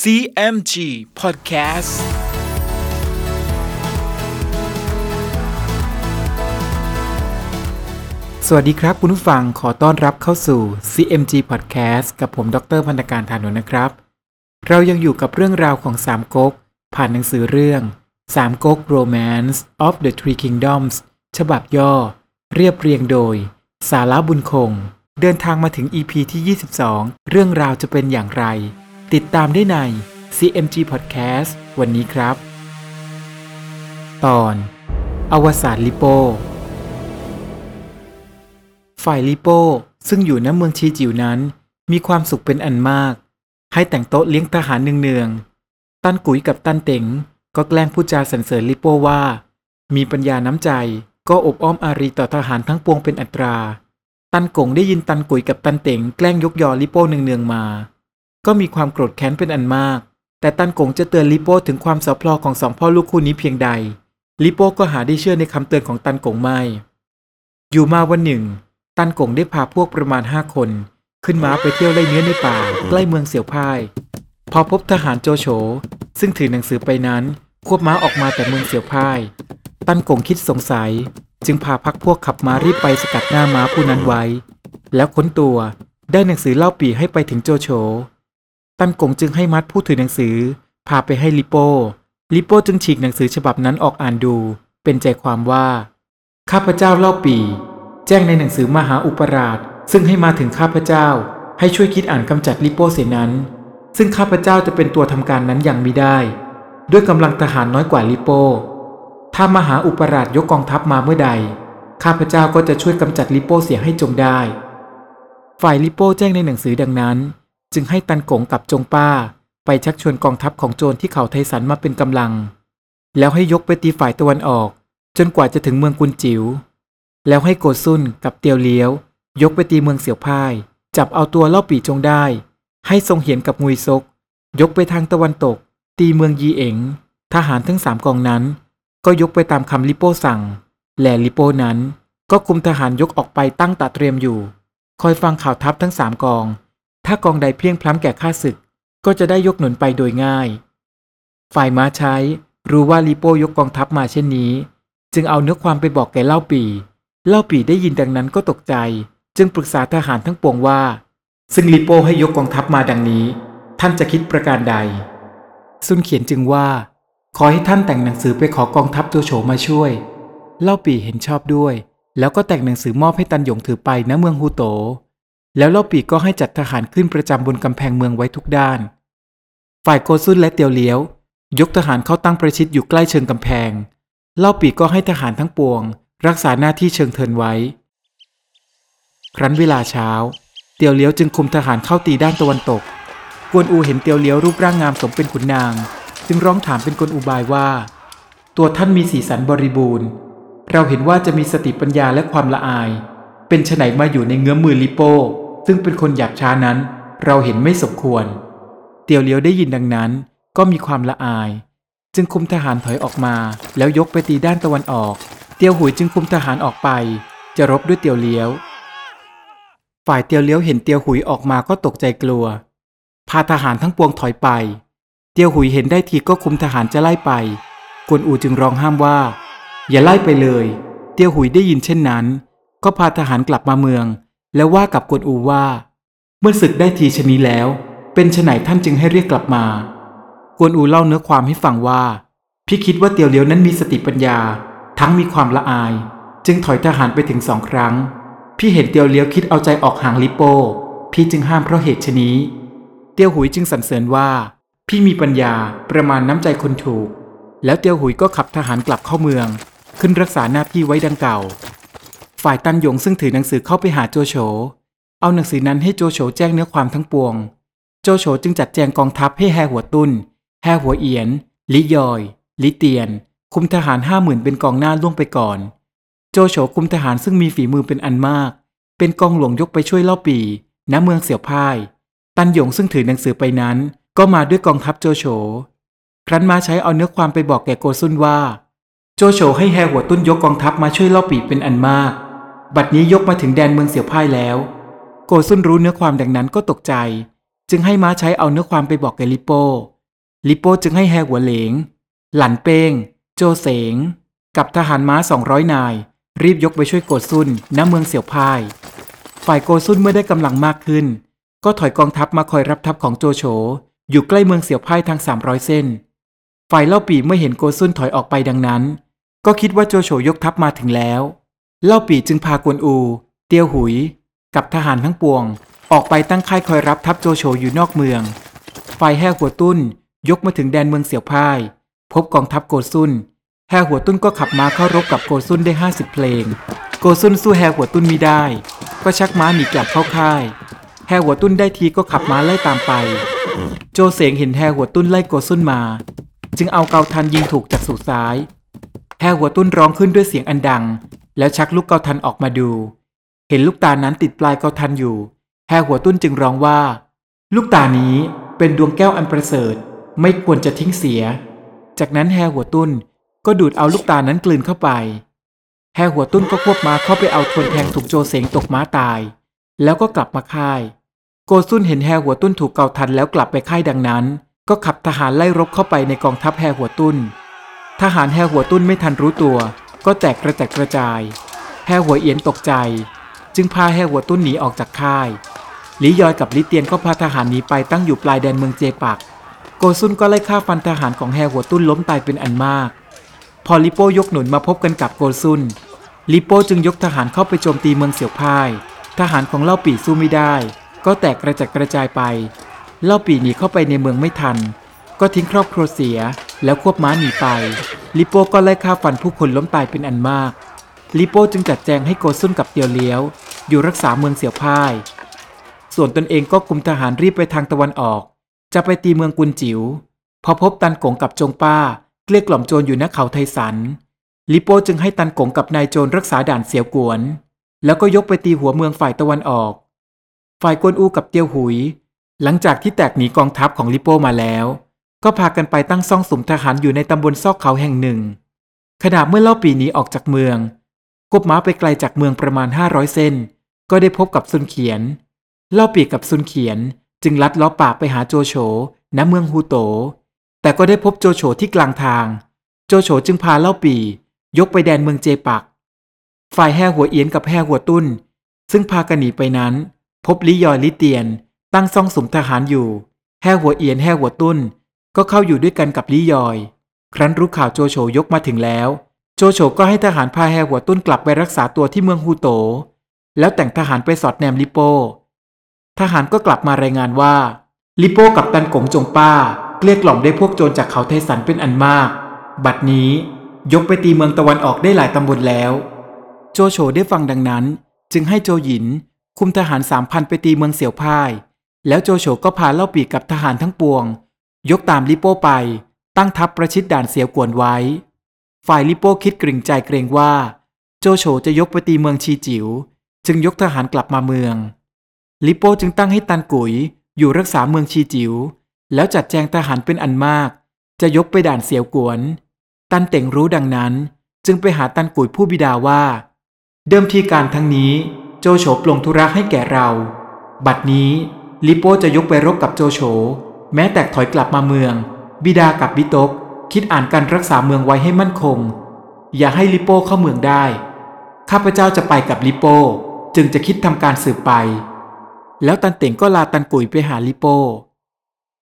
CMG Podcast สวัสดีครับคุณผู้ฟังขอต้อนรับเข้าสู่ CMG Podcast กับผมดรพันธการธานนนะครับ เรายังอยู่กับเรื่องราวของสามก๊กผ่านหนังสือเรื่องสามก๊ก Romance of the Three Kingdoms ฉบับย่อ เรียบเรียงโดย สาระบุญคง เดินทางมาถึง EP ที่ 22 เรื่องราวจะเป็นอย่างไร ติดตามได้ใน CMG Podcast วันนี้ครับ ตอน อวสานลิโป ฝ่ายลิโป้ซึ่งอยู่ณเมืองชีจิวนั้น มีความสุขเป็นอันมาก ให้แต่งโต๊ะเลี้ยงทหารเนืองๆตั้นกุ๋ยกับตั้นเต็งก็แกล้งพูดจาสรรเสริญลิโป้ว่า มีปัญญาน้ำใจก็อบอ้อมอารีต่อทหารทั้งปวงเป็นอัตรา ตันกงได้ยินตันกุ๋ยกับตันเต็งแกล้งยกยอลิโป้เนืองๆมา ก็มีความโกรธแค้นเป็นอันมาก แต่ตันกงจะเตือนลิโป้ถึงความสอพลอของสองพ่อลูกคู่นี้เพียงใด ลิโป้ก็หาได้เชื่อในคำเตือนของตันกงไม่ อยู่มาวันหนึ่ง ตันกงได้พาพวกประมาณห้าคน ขึ้นม้าไปเที่ยวไล่เนื้อในป่า ใกล้เมืองเสี่ยวพ่าย พอพบทหารโจโฉซึ่งถือหนังสือไปนั้นควบม้าออกมาแต่เมืองเสี่ยวพ่าย ตันกงคิดสงสัย จึงพาพักพวกขับม้ารีบไปสกัดหน้าม้าผู้นั้นไว้ แล้วค้นตัวได้หนังสือเล่าปีให้ไปถึงโจโฉ ตันกงจึงให้มัดผู้ถือหนังสือ พาไปให้ลิโป้ ลิโป้จึงฉีกหนังสือฉบับนั้นออกอ่านดู เป็นใจความว่า ข้าพเจ้าเล่าปี แจ้งในหนังสือมหาอุปราช ซึ่งให้มาถึงข้าพเจ้า ให้ช่วยคิดอ่านกำจัดลิโป้เสียนั้น ซึ่งข้าพเจ้าจะเป็นตัวทำการนั้นอย่างมิได้ ด้วยกำลังทหารน้อยกว่าลิโป้ถ้ามหาอุปราชยกกองทัพมาเมื่อใด ข้าพเจ้าก็จะช่วยกำจัดลิโป้เสียให้จงได้ ฝ่ายลิโป้แจ้งในหนังสือดังนั้น จึงให้ตันกงกับจงป้า ไปชักชวนกองทัพของโจรที่เขาไทสันมาเป็นกำลัง แล้วให้ยกไปตีฝ่ายตะวันออก จนกว่าจะถึงเมืองกุนจิว๋วแล้วให้โกซุนกับเตียวเลี้ยว ยกไปตีเมืองเสี่ยวพ่าย จับเอาตัวเล่าปีจงได้ ให้ทรงเหียนกับงุยซก ยกไปทางตะวันตก ตีเมืองยีเอ๋งทหารทั้งสามกองนั้น ก็ยกไปตามคำลิโป้สั่ง แล่ลิโป้นั้น ก็คุมทหารยกออกไปตั้งตาเตรียมอยู่ คอยฟังข่าวทัพทั้งสามกอง ถ้ากองใดเพียงพล้ำแก่ข้าศึก ก็จะได้ยกหนุนไปโดยง่าย ฝ่ายม้าใช้รู้ว่าลิโป้ยกกองทัพมาเช่นนี้ จึงเอาเนื้อความไปบอกแก่เล่าปีเล่าปีได้ยินดังนั้นก็ตกใจ จึงปรึกษาทหารทั้งปวงว่า ซึ่งลิโป้ให้ยกกองทัพมาดังนี้ ท่านจะคิดประการใด ซุนเขียนจึงว่า ขอให้ท่านแต่งหนังสือไปขอกองทัพโจโฉมาช่วย เล่าปีเห็นชอบด้วย แล้วก็แต่งหนังสือมอบให้ตันหยงถือไปณเมืองฮูโต แล้วเล่าปีก็ให้จัดทหารขึ้นประจำบนกำแพงเมืองไว้ทุกด้าน ฝ่ายโกซุนและเตียวเลี้ยว ยกทหารเข้าตั้งประชิดอยู่ใกล้เชิงกำแพง เล่าปีก็ให้ทหารทั้งปวง รักษาหน้าที่เชิงเทินไว้ ครั้นเวลาเช้า เตียวเลี้ยวจึงคุมทหารเข้าตีด้านตะวันตก กวนอูเห็นเตียวเลี้ยวรูปร่างงามสมเป็นขุนนาง จึงร้องถามเป็นกลอุบายว่า ตัวท่านมีสีสันบริบูรณ์ เราเห็นว่าจะมีสติปัญญาและความละอาย เป็นไฉนมาอยู่ในเงื้อมมือลิโป้ ซึ่งเป็นคนหยาบช้านั้น เราเห็นไม่สมควร เตียวเลี้ยวได้ยินดังนั้น ก็มีความละอาย จึงคุมทหารถอยออกมา แล้วยกไปตีด้านตะวันออก เตียวหุยจึงคุมทหารออกไป จะรบด้วยเตียวเลี้ยว ฝ่ายเตียวเลี้ยวเห็นเตียวหุยออกมาก็ตกใจกลัว พาทหารทั้งปวงถอยไป เตียวหุยเห็นได้ทีก็คุมทหารจะไล่ไป กวนอูจึงร้องห้ามว่า อย่าไล่ไปเลย เตียวหุยได้ยินเช่นนั้น ก็พาทหารกลับมาเมือง แล้วว่ากับกวนอูว่า เมื่อศึกได้ทีชนี้แล้ว เป็นไฉนท่านจึงให้เรียกกลับมา กวนอูเล่าเนื้อความให้ฟังว่า พี่คิดว่าเตียวเลี้ยวนั้นมีสติปัญญา ทั้งมีความละอาย จึงถอยทหารไปถึงสองครั้ง พี่เห็นเตียวเลี้ยวคิดเอาใจออกห่างลิโป้พี่จึงห้ามเพราะเหตุชนี้ เตียวหุยจึงสรรเสริญว่า พี่มีปัญญาประมาณน้ำใจคนถูก แล้วเตียวหุยก็ขับทหารกลับเข้าเมือง ขึ้นรักษาหน้าที่ไว้ดังเก่า ฝ่ายตันหยงซึ่งถือหนังสือเข้าไปหาโจโฉ เอาหนังสือนั้นให้โจโฉแจ้งเนื้อความทั้งปวง โจโฉจึงจัดแจงกองทัพให้แฮหัวตุนแฮหัวเอียนลิยอยลิเตียน คุมทหารห้าหมื่นเป็นกองหน้าล่วงไปก่อน โจโฉคุมทหารซึ่งมีฝีมือเป็นอันมาก เป็นกองหลวงยกไปช่วยเล่าปีณเมืองเสี่ยวพ่าย ตันหยงซึ่งถือหนังสือไปนั้น ก็มาด้วยกองทัพโจโฉ ครั้นมาใช้เอาเนื้อความไปบอกแก่โกซุนว่า โจโฉให้แฮหัวตุ้นยกกองทัพมาช่วยเล่าปีเป็นอันมาก บัดนี้ยกมาถึงแดนเมืองเสี่ยวพ่ายแล้ว โกซุนรู้เนื้อความดังนั้นก็ตกใจ จึงให้ม้าใช้เอาเนื้อความไปบอกแกลิโป้ลิโป้จึงให้แฮหัวเหลง หลันเป้ง โจเสง กับทหารม้าสองร้อยนาย รีบยกไปช่วยโกซุนณเมืองเสี่ยวพาย ฝ่ายโกซุนเมื่อได้กำลังมากขึ้น ก็ถอยกองทัพมาคอยรับทัพของโจโฉอยู่ใกล้เมืองเสี่ยวพายทาง300เส้น ฝ่ายเล่าปีเมื่อเห็นโกซุนถอยออกไปดังนั้น ก็คิดว่าโจโฉยกทัพมาถึงแล้ว เล่าปีจึงพากวนอู เตียวหุย กับทหารทั้งปวง ออกไปตั้งค่ายคอยรับทัพโจโฉอยู่นอกเมือง ฝ่ายแห่หัวตุ้นยกมาถึงแดนเมืองเสี่ยวพ่าย พบกองทัพโกซุนแห่หัวตุ้นก็ขับม้าเข้ารบกับโกซุนได้ 50 เพลง โกซุนสู้แห่หัวตุ้นไมิได้ ก็ชักม้าหนีกลับเข้าค่าย แห่หัวตุ้นได้ทีก็ขับม้าไล่ตามไป โจเสงเห็นแห่หัวตุ้นไล่โกซุนมา จึงเอาเกาทันยิงถูกจากสู่ซ้ายแห่หัวตุ้นร้องขึ้นด้วยเสียงอันดัง แล้วชักลูกเกาทันออกมาดู เห็นลูกตานั้นติดปลายเกาทันอยู่แห่หัวตุ้นจึงร้องว่า ลูกตานี้เป็นดวงแก้วอันประเสริฐ ไม่ควรจะทิ้งเสีย จากนั้นแห่หัวตุ้นก็ดูดเอาลูกตานั้นกลืนเข้าไปแห่หัวตุ้นก็ควบม้าเข้าไปเอาทวนแทงถูกโจเสงตกม้าตาย แล้วก็กลับมาค่าย โกซุนเห็นแห่หัวตุ้นถูกเกาทันแล้วกลับไปค่ายดังนั้น ก็ขับทหารไล่รบเข้าไปในกองทัพแห่หัวตุ้น ทหารแห่หัวตุ้นไม่ทันรู้ตัว ก็แตกกระจัดกระจาย แห่หัวเอียนตกใจ จึงพาแห่หัวตุ้นหนีออกจากค่ายลียอยกับลิเตียนก็พาทหารหนีไปตั้งอยู่ปลายแดนเมืองเจปัก โกซุนก็ไล่ฆ่าฟันทหารของแห่หัวตุ้นล้มตายเป็นอันมาก พอลิโป้ยกหนุนมาพบกันกับโกซุน ลิโป้จึงยกทหารเข้าไปโจมตีเมืองเสี่ยวพ่าย ทหารของเล่าปี่สู้ไม่ได้ ก็แตกกระจัดกระจายไป เล่าปี่หนีเข้าไปในเมืองไม่ทัน ก็ทิ้งครอบครัวเสียแล้วควบม้าหนีไป ลิโป้ก็ไล่ฆ่าฟันผู้คนล้มตายเป็นอันมาก ลิโป้จึงจัดแจงให้โกซุนกับเตียวเลี้ยว อยู่รักษาเมืองเสี่ยวพ่าย ส่วนตนเองก็คุมทหารรีบไปทางตะวันออก จะไปตีเมืองกุนจิว๋ว พอพบตันกงกับจงป้า เกลี้ยกล่อมโจรอยู่ณเขาไทสัน ลิโป้จึงให้ตันกงกับนายโจรรักษาด่านเสียวกวน แล้วก็ยกไปตีหัวเมืองฝ่ายตะวันออก ฝ่ายกวนอูกับเตียวหุย หลังจากที่แตกหนีกองทัพของลิโป้มาแล้ว ก็พากันไปตั้งซ่องสุมทหารอยู่ในตำบลซอกเขาแห่งหนึ่ง ขณะเมื่อเล่าปีหนีออกจากเมืองกบม้าไปไกลจากเมืองประมาณ 500 เส้น ก็ได้พบกับซุนเขียน เล่าปีกับซุนเขียน จึงลัดล้อป่าไปหาโจโฉณเมืองฮูโต แต่ก็ได้พบโจโฉที่กลางทาง โจโฉจึงพาเล่าปี ยกไปแดนเมืองเจปัก ฝ่ายแห่หัวเอียนกับแห่หัวตุ้น ซึ่งพากันหนีไปนั้น พบลิยอยลิเตียน ตั้งซ่องสุมทหารอยู่ แห่หัวเอียนแห่หัวตุ้น ก็เข้าอยู่ด้วยกันกับลิยอย ครั้นรู้ข่าวโจโฉยกมาถึงแล้ว โจโฉก็ให้ทหารพาแห่หัวตุ้นกลับไปรักษาตัวที่เมืองฮูโต แล้วแต่งทหารไปสอดแนมลิโป้ ทหารก็กลับมารายงานว่า ลิโป้กับตันกงจงป้า เกลี้ยกล่อมได้พวกโจรจากเขาไทสันเป็นอันมาก บัดนี้ยกไปตีเมืองตะวันออกได้หลายตำบลแล้ว โจโฉได้ฟังดังนั้น จึงให้โจหยิน คุมทหารสามพันไปตีเมืองเสี่ยวพ่าย แล้วโจโฉก็พาเล่าปีกับทหารทั้งปวง ยกตามลิโป้ไป ตั้งทัพประชิดด่านเสียวกวนไว้ ฝ่ายลิโป้คิดกริ่งใจเกรงว่า โจโฉจะยกไปตีเมืองชีจิว๋วจึงยกทหารกลับมาเมือง ลิโป้จึงตั้งให้ตันกุยอยู่รักษาเมืองชีจิว๋วแล้วจัดแจงทหารเป็นอันมาก จะยกไปด่านเสียวกวน ตันเต่งรู้ดังนั้น จึงไปหาตันกุยผู้บิดาว่า เดิมทีการทั้งนี้โจโฉปลงธุระให้แก่เรา บัดนี้ลิโป้จะยกไปรบกับโจโฉ แม้แตกถอยกลับมาเมือง บิดากับบิตก คิดอ่านการรักษาเมืองไว้ให้มั่นคง อย่าให้ลิโป้เข้าเมืองได้ ข้าพเจ้าจะไปกับลิโป้ จึงจะคิดทำการสืบไป แล้วตันเต่งก็ลาตันกุยไปหาลิโป้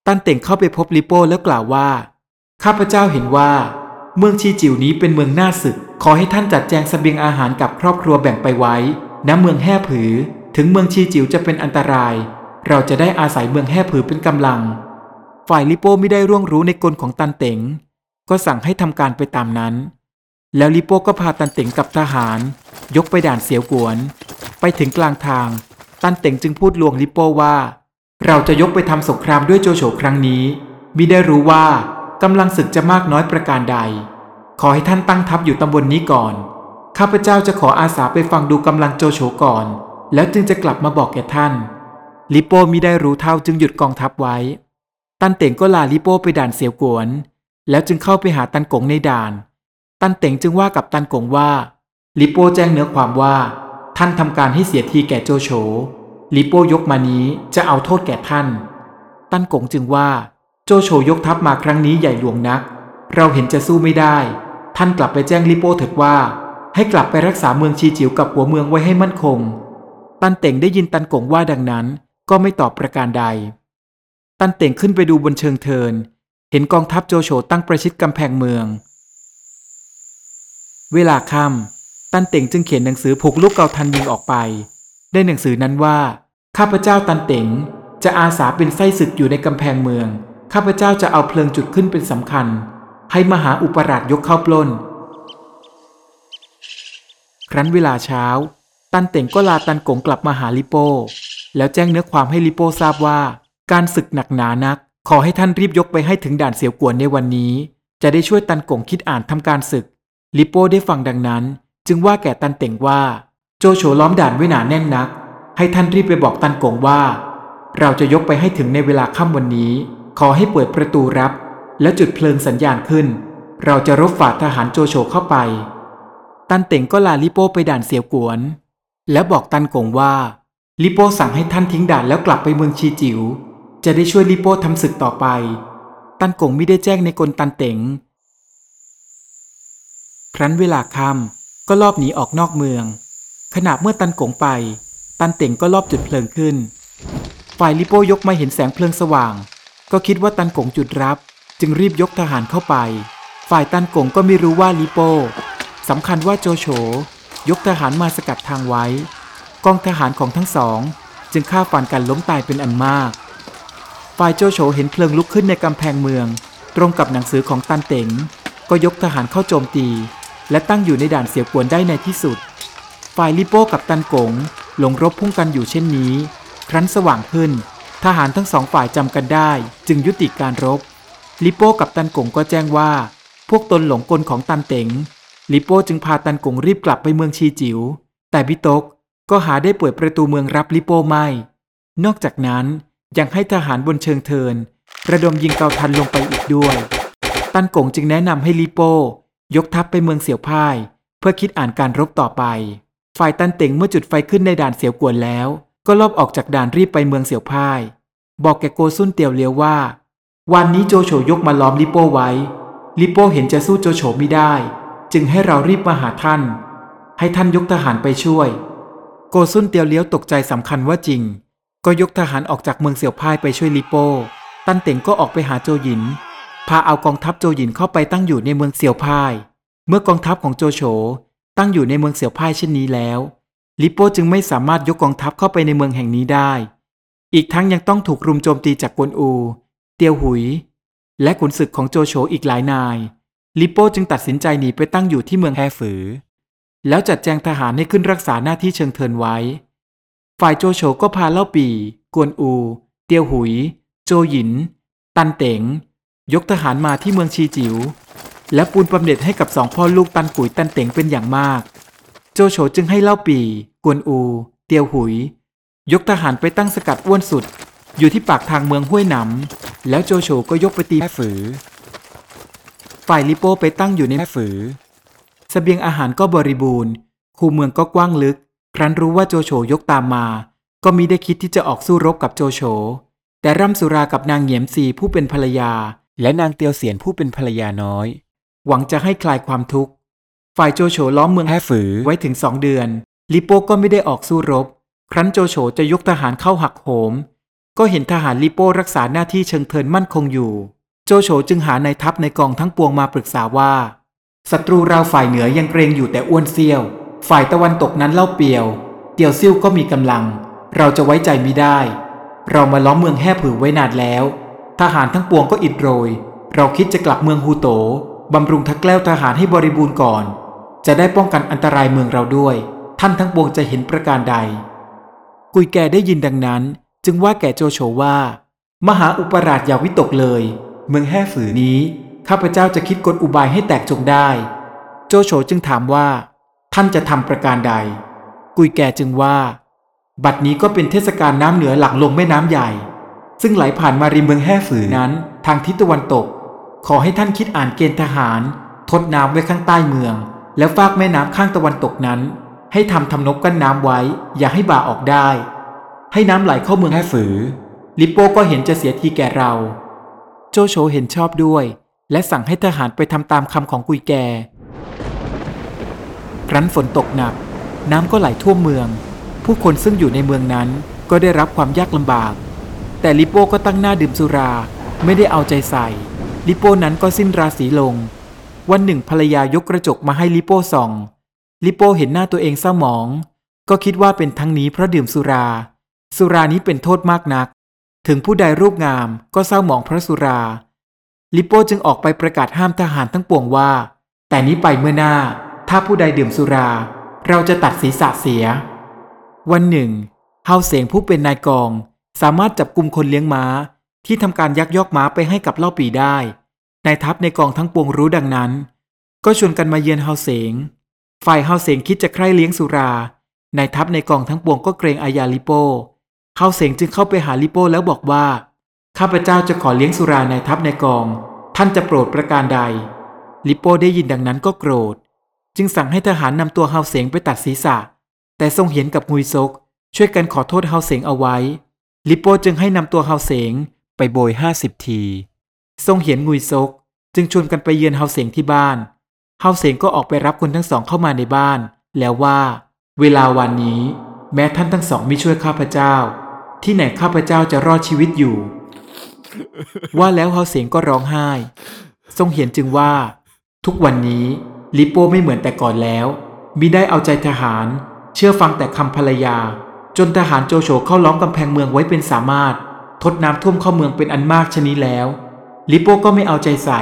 ตันเต่งเข้าไปพบลิโป้แล้วกล่าวว่า ข้าพเจ้าเห็นว่า เมืองชีจิวนี้เป็นเมืองน่าศึก ขอให้ท่านจัดแจงสเสบียงอาหารกับครอบครัวแบ่งไปไว้ณเมืองแห่ผือ ถึงเมืองชีจิวจะเป็นอันตรายเราจะได้อาศัยเมืองแห่ผือเป็นกำลัง ฝ่ายลิโป้ไม่ได้ร่วงรู้ในกลของตันเต๋งก็สั่งให้ทำการไปตามนั้น แล้วลิโป้ก็พาตันเต๋งกับทหาร ยกไปด่านเสียวกวน ไปถึงกลางทาง ตันเต๋งจึงพูดลวงลิโป้ว่า เราจะยกไปทำสงครามด้วยโจโฉครั้งนี้มิได้รู้ว่ากำลังศึกจะมากน้อยประการใด ขอให้ท่านตั้งทัพอยู่ตำบลนนี้ก่อน ข้าพเจ้าจะขออาสาไปฟังดูกำลังโจโฉก่อน แล้วจึงจะกลับมาบอกแก่ท่าน ลิโป้มิได้รู้เท่าจึงหยุดกองทัพไว้ ตันเต่งก็ลาลิโป้ไปด่านเสียวกวน แล้วจึงเข้าไปหาตันกงในด่าน ตันเต่งจึงว่ากับตันกงว่า ลิโป้แจ้งเนื้อความว่า ท่านทำการให้เสียทีแก่โจโฉลิโป้ยกมานี้จะเอาโทษแก่ท่าน ตันกงจึงว่า โจโฉยกทัพมาครั้งนี้ใหญ่หลวงนัก เราเห็นจะสู้ไม่ได้ ท่านกลับไปแจ้งลิโป้เถิดว่า ให้กลับไปรักษาเมืองชีจิ๋วกับหัวเมืองไว้ให้มั่นคง ตันเต่งได้ยินตันกงว่าดังนั้น ก็ไม่ตอบประการใด ตันเต่งขึ้นไปดูบนเชิงเทิน เห็นกองทัพโจโฉตั้งประชิดกำแพงเมือง เวลาค่ำตันเต่งจึงเขียนหนังสือผูกลูกเกาทันยิงออกไป ได้หนังสือนั้นว่า ข้าพเจ้าตันเต่งจะอาสาเป็นไส้ศึกอยู่ในกำแพงเมือง ข้าพเจ้าจะเอาเพลิงจุดขึ้นเป็นสำคัญ ให้มหาอุปราชยกเข้าปล้น ครั้นเวลาเช้า ตันเต่งก็ลาตันกงกลับมาหาลิโป้ แล้วแจ้งเนื้อความให้ลิโป้ทราบว่า การศึกหนักหนานัก ขอให้ท่านรีบยกไปให้ถึงด่านเสียวกวนในวันนี้ จะได้ช่วยตันกงคิดอ่านทำการศึก ลิโป้ได้ฟังดังนั้น จึงว่าแก่ตันเต่งว่า โจโฉล้อมด่านไว้หนาแน่นนัก ให้ท่านรีบไปบอกตันกงว่า เราจะยกไปให้ถึงในเวลาค่ำวันนี้ ขอให้เปิดประตูรับ และจุดเพลิงสัญญาณขึ้น เราจะรบฝ่าทหารโจโฉเข้าไป ตันเต่งก็ลาลิโป้ไปด่านเสียวกวน แล้วบอกตันกงว่าลิโป้สั่งให้ท่านทิ้งด่านแล้วกลับไปเมืองชีจิว๋ว จะได้ช่วยลิโป้ทำศึกต่อไป ตันกงไม่ได้แจ้งในกลตันเต่งครั้นเวลาค่ำก็ลอบหนีออกนอกเมือง ขณะเมื่อตันกงไป ตันเต่งก็ลอบจุดเพลิงขึ้น ฝ่ายลิโป้ยกมาเห็นแสงเพลิงสว่าง ก็คิดว่าตันกงจุดรับ จึงรีบยกทหารเข้าไป ฝ่ายตันกงก็ไม่รู้ว่าลิโป้สำคัญว่าโจโฉยกทหารมาสกัดทางไว้ กองทหารของทั้งสอง จึงฆ่าฟันกันล้มตายเป็นอันมาก ฝ่ายโจโฉเห็นเพลิงลุกขึ้นในกำแพงเมือง ตรงกับหนังสือของตันเต๋งก็ยกทหารเข้าโจมตี และตั้งอยู่ในด่านเสียกวนได้ในที่สุด ฝ่ายลิโป้กับตันกงหลงรบพุ่งกันอยู่เช่นนี้ ครั้นสว่างขึ้น ทหารทั้งสองฝ่ายจำกันได้ จึงยุติการรบ ลิโป้กับตันกงก็แจ้งว่า พวกตนหลงกลของตันเต๋งลิโป้จึงพาตันกงรีบกลับไปเมืองชีจิว๋ว แต่บิโตกก็หาได้เปิดประตูเมืองรับลิโป้ไม่ นอกจากนั้น ยังให้ทหารบนเชิงเทิน ระดมยิงเกาทันลงไปอีกด้วย ตันกงจึงแนะนำให้ลิโป้ ยกทัพไปเมืองเสี่ยวพ่าย เพื่อคิดอ่านการรบต่อไป ฝ่ายตันเต่งเมื่อจุดไฟขึ้นในด่านเสี่ยวกวนแล้ว ก็ลอบออกจากด่านรีบไปเมืองเสี่ยวพ่าย บอกแกโกซุนเตียวเลียวว่า วันนี้โจโฉยกมาล้อมลิโป้ไว้ ลิโป้เห็นจะสู้โจโฉไม่ได้ จึงให้เรารีบมาหาท่าน ให้ท่านยกทหารไปช่วย โกซุนเตียวเลี้ยวตกใจสำคัญว่าจริง ก็ยกทหารออกจากเมืองเสี่ยวพ่ายไปช่วยลิโป้ ตันเต่งก็ออกไปหาโจหยิน พาเอากองทัพโจหยินเข้าไปตั้งอยู่ในเมืองเสี่ยวพ่าย เมื่อกองทัพของโจโฉตั้งอยู่ในเมืองเสี่ยวพ่ายเช่นนี้แล้ว ลิโป้จึงไม่สามารถยกกองทัพเข้าไปในเมืองแห่งนี้ได้ อีกทั้งยังต้องถูกรุมโจมตีจากกวนอู เตียวหุย และขุนศึกของโจโฉอีกหลายนาย ลิโป้จึงตัดสินใจหนีไปตั้งอยู่ที่เมืองแฮฝือ แล้วจัดแจงทหารให้ขึ้นรักษาหน้าที่เชิงเทินไว้ ฝ่ายโจโฉก็พาเล่าปี กวนอู เตียวหุย โจหยิน ตันเต๋ง ยกทหารมาที่เมืองชีจิว๋ว และปูนบำเหน็จให้กับสองพ่อลูกตันกุยตันเต๋งเป็นอย่างมาก โจโฉจึงให้เล่าปี กวนอู เตียวหุย ยกทหารไปตั้งสกัดอ้วนสุด อยู่ที่ปากทางเมืองห้วยหนำ แล้วโจโฉก็ยกไปตีแม่ฝือ ฝ่ายลิโป้ไปตั้งอยู่ในแม่ฝือสเสบียงอาหารก็บริบูรณ์ คูเมืองก็กว้างลึก ครั้นรู้ว่าโจโฉยกตามมา ก็มิได้คิดที่จะออกสู้รบกับโจโฉ แต่ร่ำสุรากับนางเหงียมซีผู้เป็นภรรยา และนางเตียวเสียนผู้เป็นภรรยาน้อย หวังจะให้คลายความทุกข์ ฝ่ายโจโฉล้อมเมืองแฮฝือไว้ถึงสองเดือน ลิโป้ก็ไม่ได้ออกสู้รบ ครั้นโจโฉจะยกทหารเข้าหักโหม ก็เห็นทหารลิโป้รักษาหน้าที่เชิงเทินมั่นคงอยู่ โจโฉจึงหานายทัพในกองทั้งปวงมาปรึกษาว่าศัตรูเราฝ่ายเหนือยังเกรงอยู่แต่อ้วนเซียว ฝ่ายตะวันตกนั้นเล่าเปียว เตียวซิ่วก็มีกำลัง เราจะไว้ใจไม่ได้ เรามาล้อมเมืองแห่ผือไว้นานแล้ว ทหารทั้งปวงก็อิดโรย เราคิดจะกลับเมืองฮูโตบำรุงทักแกล้วทหารให้บริบูรณ์ก่อน จะได้ป้องกันอันตรายเมืองเราด้วย ท่านทั้งปวงจะเห็นประการใด กุยแกได้ยินดังนั้น จึงว่าแก่โจโฉว่า มหาอุปราชอย่าวิตกเลย เมืองแห่ฝือนี้ข้าพเจ้าจะคิดกลอุบายให้แตกจงได้ โจโฉจึงถามว่า ท่านจะทำประการใด กุยแกจึงว่า บัดนี้ก็เป็นเทศกาลน้ำเหนือหลังลงแม่น้ำใหญ่ ซึ่งไหลผ่านมาริมเมืองแห่ฝือนั้น ทางทิศตะวันตก ขอให้ท่านคิดอ่านเกณฑ์ทหาร ทดน้ำไว้ข้างใต้เมือง แล้วฟากแม่น้ำข้างตะวันตกนั้น ให้ทำทำนบกั้นน้ำไว้ อย่าให้บ่าออกได้ ให้น้ำไหลเข้าเมืองแห่ฝือ ลิปโป้ก็เห็นจะเสียทีแก่เรา โจโฉเห็นชอบด้วย และสั่งให้ทหารไปทำตามคำของกุยแก ครั้นฝนตกหนัก น้ำก็ไหลท่วมเมือง ผู้คนซึ่งอยู่ในเมืองนั้นก็ได้รับความยากลำบาก แต่ลิโป้ก็ตั้งหน้าดื่มสุราไม่ได้เอาใจใส่ ลิโป้นั้นก็สิ้นราศีลง วันหนึ่งภรรยายกกระจกมาให้ลิโป้ส่อง ลิโป้เห็นหน้าตัวเองเศร้าหมอง ก็คิดว่าเป็นทั้งนี้เพราะดื่มสุรา สุรานี้เป็นโทษมากนัก ถึงผู้ใดรูปงามก็เศร้าหมองเพราะสุรา ลิโป้จึงออกไปประกาศห้ามทหารทั้งปวงว่า แต่นี้ไปเมื่อหน้า ถ้าผู้ใดดื่มสุรา เราจะตัดศีรษะเสีย วันหนึ่งเฮาเสียงผู้เป็นนายกอง สามารถจับกลุ่มคนเลี้ยงม้า ที่ทำการยักยอกม้าไปให้กับเล่าปีได้นายทัพในกองทั้งปวงรู้ดังนั้น ก็ชวนกันมาเยือนเฮาเสง ฝ่ายเฮาเสงคิดจะใคร่เลี้ยงสุรานายทัพในกองทั้งปวงก็เกรงอาญาลิโป้เฮาเสงจึงเข้าไปหาลิโป้แล้วบอกว่า ข้าพเจ้าจะขอเลี้ยงสุรานายทัพในกอง ท่านจะโปรดประการใด ลิโป้ได้ยินดังนั้นก็โกรธ จึงสั่งให้ทหารนำตัวเฮาเสงไปตัดศีรษะ แต่ทรงเห็นกับงุยซก ช่วยกันขอโทษเฮาเสงเอาไว้ ลิโป้จึงให้นำตัวเฮาเสงไปโบยห้าสิบที ทรงเห็นงุยซก จึงชวนกันไปเยือนเฮาเสงที่บ้านเฮาเสงก็ออกไปรับคนทั้งสองเข้ามาในบ้าน แล้วว่า เวลาวันนี้ แม้ท่านทั้งสองไม่ช่วยข้าพเจ้า ที่ไหนข้าพเจ้าจะรอดชีวิตอยู่ ว่าแล้วเฮาเสงก็ร้องไห้ ทรงเห็นจึงว่า ทุกวันนี้ ลิโป้ไม่เหมือนแต่ก่อนแล้วมิได้เอาใจทหาร เชื่อฟังแต่คำภรรยา จนทหารโจโฉเข้าล้อมกำแพงเมืองไว้เป็นสามารถ ทดน้ำท่วมเข้าเมืองเป็นอันมากชนี้แล้ว ลิโป้ก็ไม่เอาใจใส่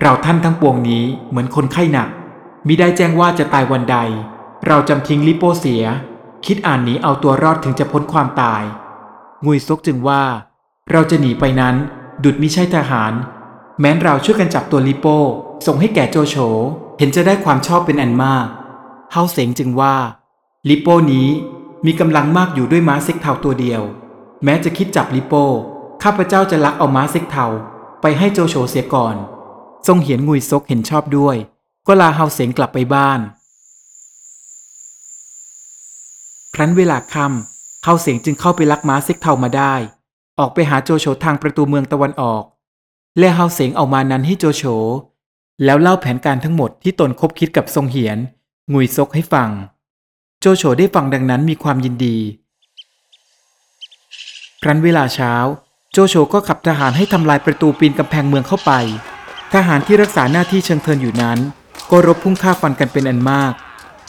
เราท่านทั้งปวงนี้เหมือนคนไข้หนักมิได้แจ้งว่าจะตายวันใด เราจำทิ้งลิโป้เสีย คิดอ่านหนีเอาตัวรอดถึงจะพ้นความตาย งุยซกจึงว่า เราจะหนีไปนั้น ดุดมิใช่ทหาร แม้นเราช่วยกันจับตัวลิโป้ส่งให้แก่โจโฉ เห็นจะได้ความชอบเป็นอันมากเฮาเสงจึงว่า ลิโป้นี้มีกำลังมากอยู่ด้วยม้าเซ็กเทาตัวเดียว แม้จะคิดจับลิโป้ข้าพเจ้าจะลักเอาม้าเซ็กเทาไปให้โจโฉเสียก่อน ทรงเหียนงุยซกเห็นชอบด้วย ก็ลาเฮาเสงกลับไปบ้าน ครั้นเวลาค่ำเฮาเสงจึงเข้าไปลักม้าเซ็กเทามาได้ ออกไปหาโจโฉทางประตูเมืองตะวันออก และเฮาเสงเอามานั้นให้โจโฉ แล้วเล่าแผนการทั้งหมดที่ตนคบคิดกับทรงเหียนงุยซกให้ฟัง โจโฉได้ฟังดังนั้นมีความยินดี ครั้นเวลาเช้า โจโฉก็ขับทหารให้ทำลายประตูปีนกำแพงเมืองเข้าไป ทหารที่รักษาหน้าที่เชิงเทินอยู่นั้น ก็รบพุ่งฆ่าฟันกันเป็นอันมาก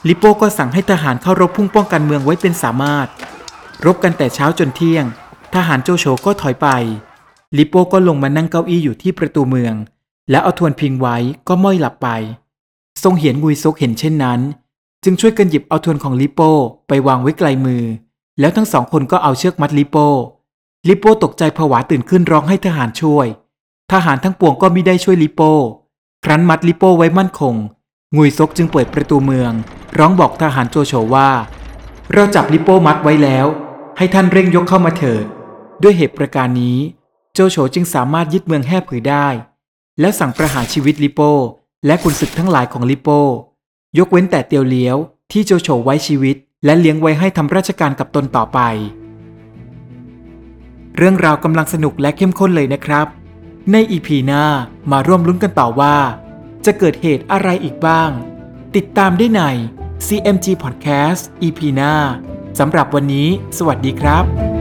ลิโป้ก็สั่งให้ทหารเข้ารบพุ่งป้องกันเมืองไว้เป็นสามารถ รบกันแต่เช้าจนเที่ยง ทหารโจโฉก็ถอยไป ลิโป้ก็ลงมานั่งเก้าอี้อยู่ที่ประตูเมือง แล้วเอาทวนพิงไว้ก็ม้อยหลับไป ทรงเหียนงุยซกเห็นเช่นนั้น จึงช่วยกันหยิบเอาทวนของลิโป้ไปวางไว้ไกลมือ แล้วทั้งสองคนก็เอาเชือกมัดลิโป้ลิโป้ตกใจผวาตื่นขึ้นร้องให้ทหารช่วย ทหารทั้งปวงก็มิได้ช่วยลิโป้ครั้นมัดลิโป้ไว้มั่นคง งุยซกจึงเปิดประตูเมือง ร้องบอกทหารโจโฉว่า เราจับลิโป้มัดไว้แล้ว ให้ท่านเร่งยกเข้ามาเถิด ด้วยเหตุประการนี้ โจโฉจึงสามารถยึดเมืองแห่ผือได้ แล้วสั่งประหารชีวิตลิโป้และขุนศึกทั้งหลายของลิโป้ยกเว้นแต่เตียวเลี้ยวที่โจโฉไว้ชีวิต และเลี้ยงไว้ให้ทำราชการกับตนต่อไป เรื่องราวกำลังสนุกและเข้มข้นเลยนะครับ ในอีพีหน้ามาร่วมลุ้นกันต่อว่า จะเกิดเหตุอะไรอีกบ้าง ติดตามได้ใน CMG Podcast EP หน้าสำหรับวันนี้ สวัสดีครับ